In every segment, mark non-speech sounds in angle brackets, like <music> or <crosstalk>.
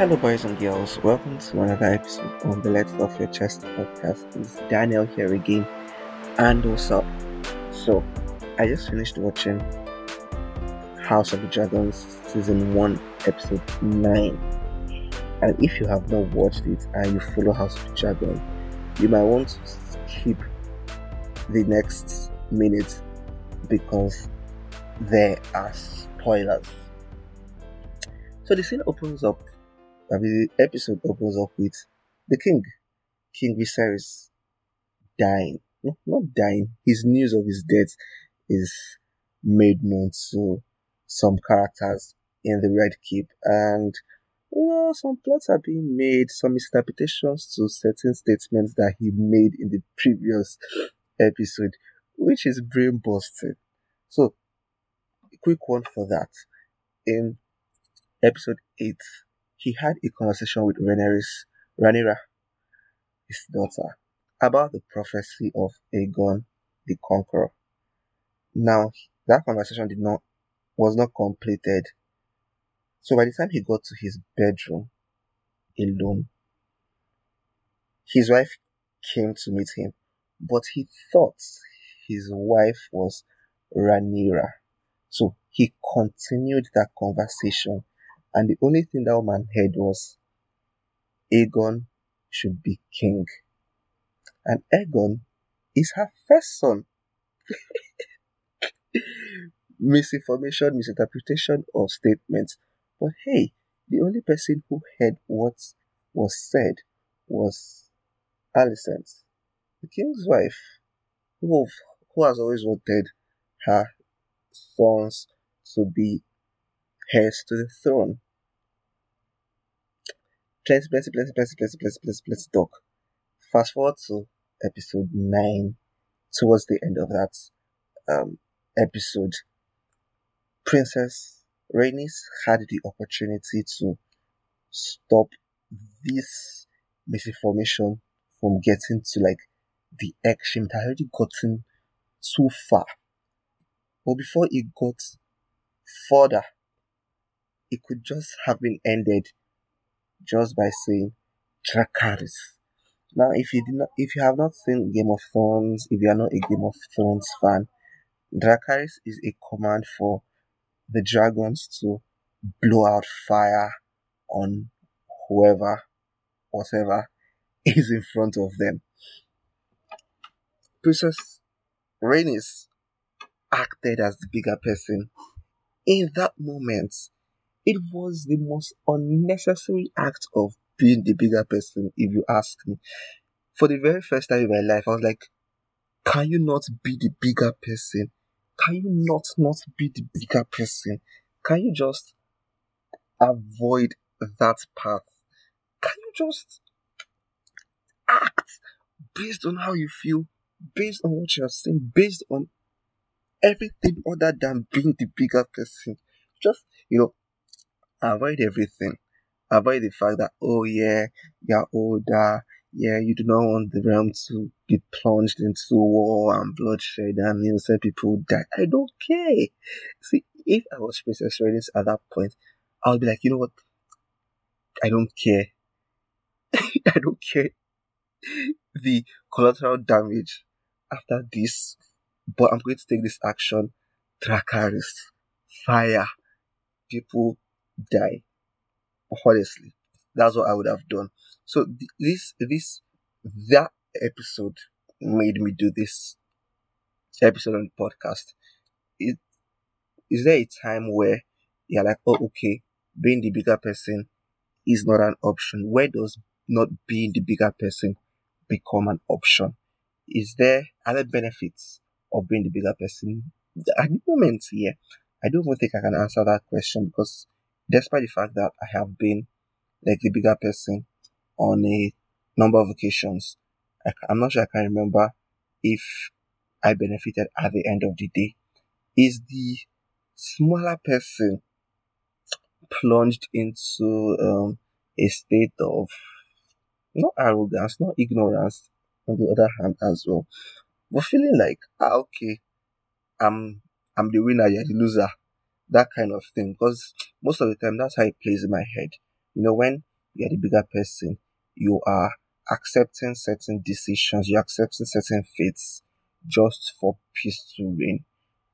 Hello, boys and girls. Welcome to another episode of the Let It Off Your Chest podcast. It's Daniel here again. And what's up? So, I just finished watching House of the Dragons season 1, episode 9. And if you have not watched it and you follow House of the Dragon, you might want to skip the next minute because there are spoilers. So the scene opens up I mean, the episode opens up with the king, King Viserys, dying. No, not dying. His news of his death is made known to some characters in the Red Keep, and you know, some plots are being made, some misinterpretations to certain statements that he made in the previous episode, which is brain busting. So, a quick one for that. In episode 8, he had a conversation with Rhaenyra's, Rhaenyra, his daughter, about the prophecy of Aegon the Conqueror. Now, that conversation did not was not completed. So by the time he got to his bedroom alone, his wife came to meet him, but he thought his wife was Rhaenyra. So he continued that conversation and the only thing that woman heard was Aegon should be king. And Aegon is her first son. <laughs> Misinformation, misinterpretation of statements. But hey, the only person who heard what was said was Alicent, the king's wife, who, who has always wanted her sons to be heirs to the throne. Plenty, plenty, plenty, plenty, plenty, plenty, plenty, plenty talk. Fast forward to episode 9, towards the end of that um, episode, Princess Rhaenys had the opportunity to stop this misinformation from getting to like the extreme. It had already gotten too far. But before it got further, it could just have been ended just by saying Dracarys. Now, if you did not, if you have not seen Game of Thrones, if you are not a Game of Thrones fan, Dracarys is a command for the dragons to blow out fire on whoever, whatever <laughs> is in front of them. Princess Rhaenys acted as the bigger person in that moment it was the most unnecessary act of being the bigger person, if you ask me. For the very first time in my life, I was like, can you not be the bigger person? Can you not not be the bigger person? Can you just avoid that path? Can you just act based on how you feel, based on what you're saying, based on everything other than being the bigger person? Just, you know, avoid everything. Avoid the fact that, oh yeah, you're older, yeah, you do not want the realm to be plunged into war and bloodshed and innocent people die. I don't care. See, if I was Princess Rhaenys at that point, I would be like, you know what? I don't care. <laughs> I don't care the collateral damage after this, but I'm going to take this action. Dracarys, fire, people die. Honestly, that's what I would have done. So this, this, that episode made me do this episode on the podcast. Is, is there a time where you're like, oh, okay, being the bigger person is not an option? Where does not being the bigger person become an option? Is there other benefits of being the bigger person? At the moment, yeah, I don't even think I can answer that question because despite the fact that I have been like the bigger person on a number of occasions. I, am not sure I can remember if I benefited at the end of the day. Is the smaller person plunged into um, a state of not arrogance, not ignorance, on the other hand as well, but feeling like ah okay, I'm I'm the winner, you're the loser that kind of thing. Because most of the time, that's how it plays in my head. You know, when you're the bigger person. You are accepting certain decisions, you're accepting certain fates just for peace to reign.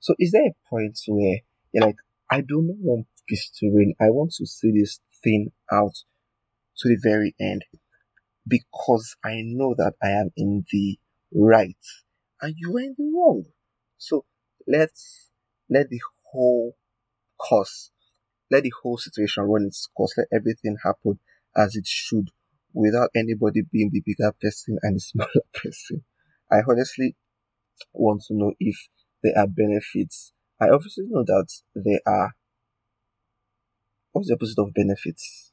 So is there a point where you're like, I do not want peace to reign. I want to see this thing out to the very end because I know that I am in the right and you are in the wrong. So let's let the whole course, let the whole situation run its course, let everything happen as it should without anybody being the bigger person and the smaller <laughs> person. I honestly want to know if there are benefits. I obviously know that there are. What's the opposite of benefits?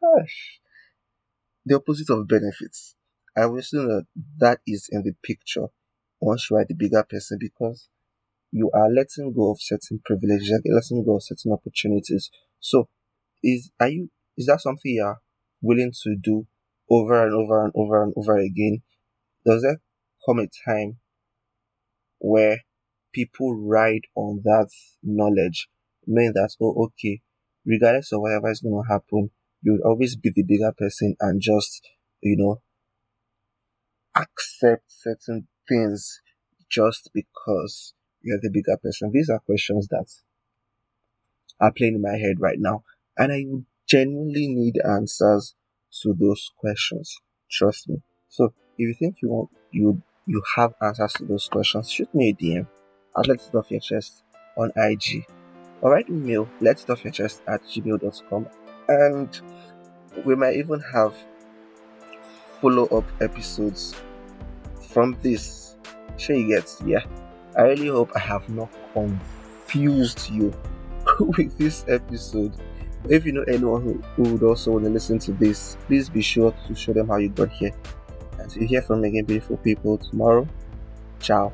Gosh. The opposite of benefits. I obviously know that that is in the picture once you are the bigger person because you are letting go of certain privileges, you're letting go of certain opportunities. So, is are you is that something you are willing to do over and over and over and over again? Does there come a time where people ride on that knowledge, knowing that oh okay, regardless of whatever is going to happen, you will always be the bigger person and just you know accept certain things just because you're the bigger person? These are questions that are playing in my head right now. And I genuinely need answers to those questions. Trust me. So if you think you want you you have answers to those questions, shoot me a DM at Let It Off Your Chest on IG. Or write email let it off your chest at gmail.com. And we might even have follow up episodes from this. Sure you get yeah. I really hope I have not confused you <laughs> with this episode. If you know anyone who, who would also want to listen to this, please be sure to show them how you got here. And to hear from again, beautiful people, tomorrow. Ciao.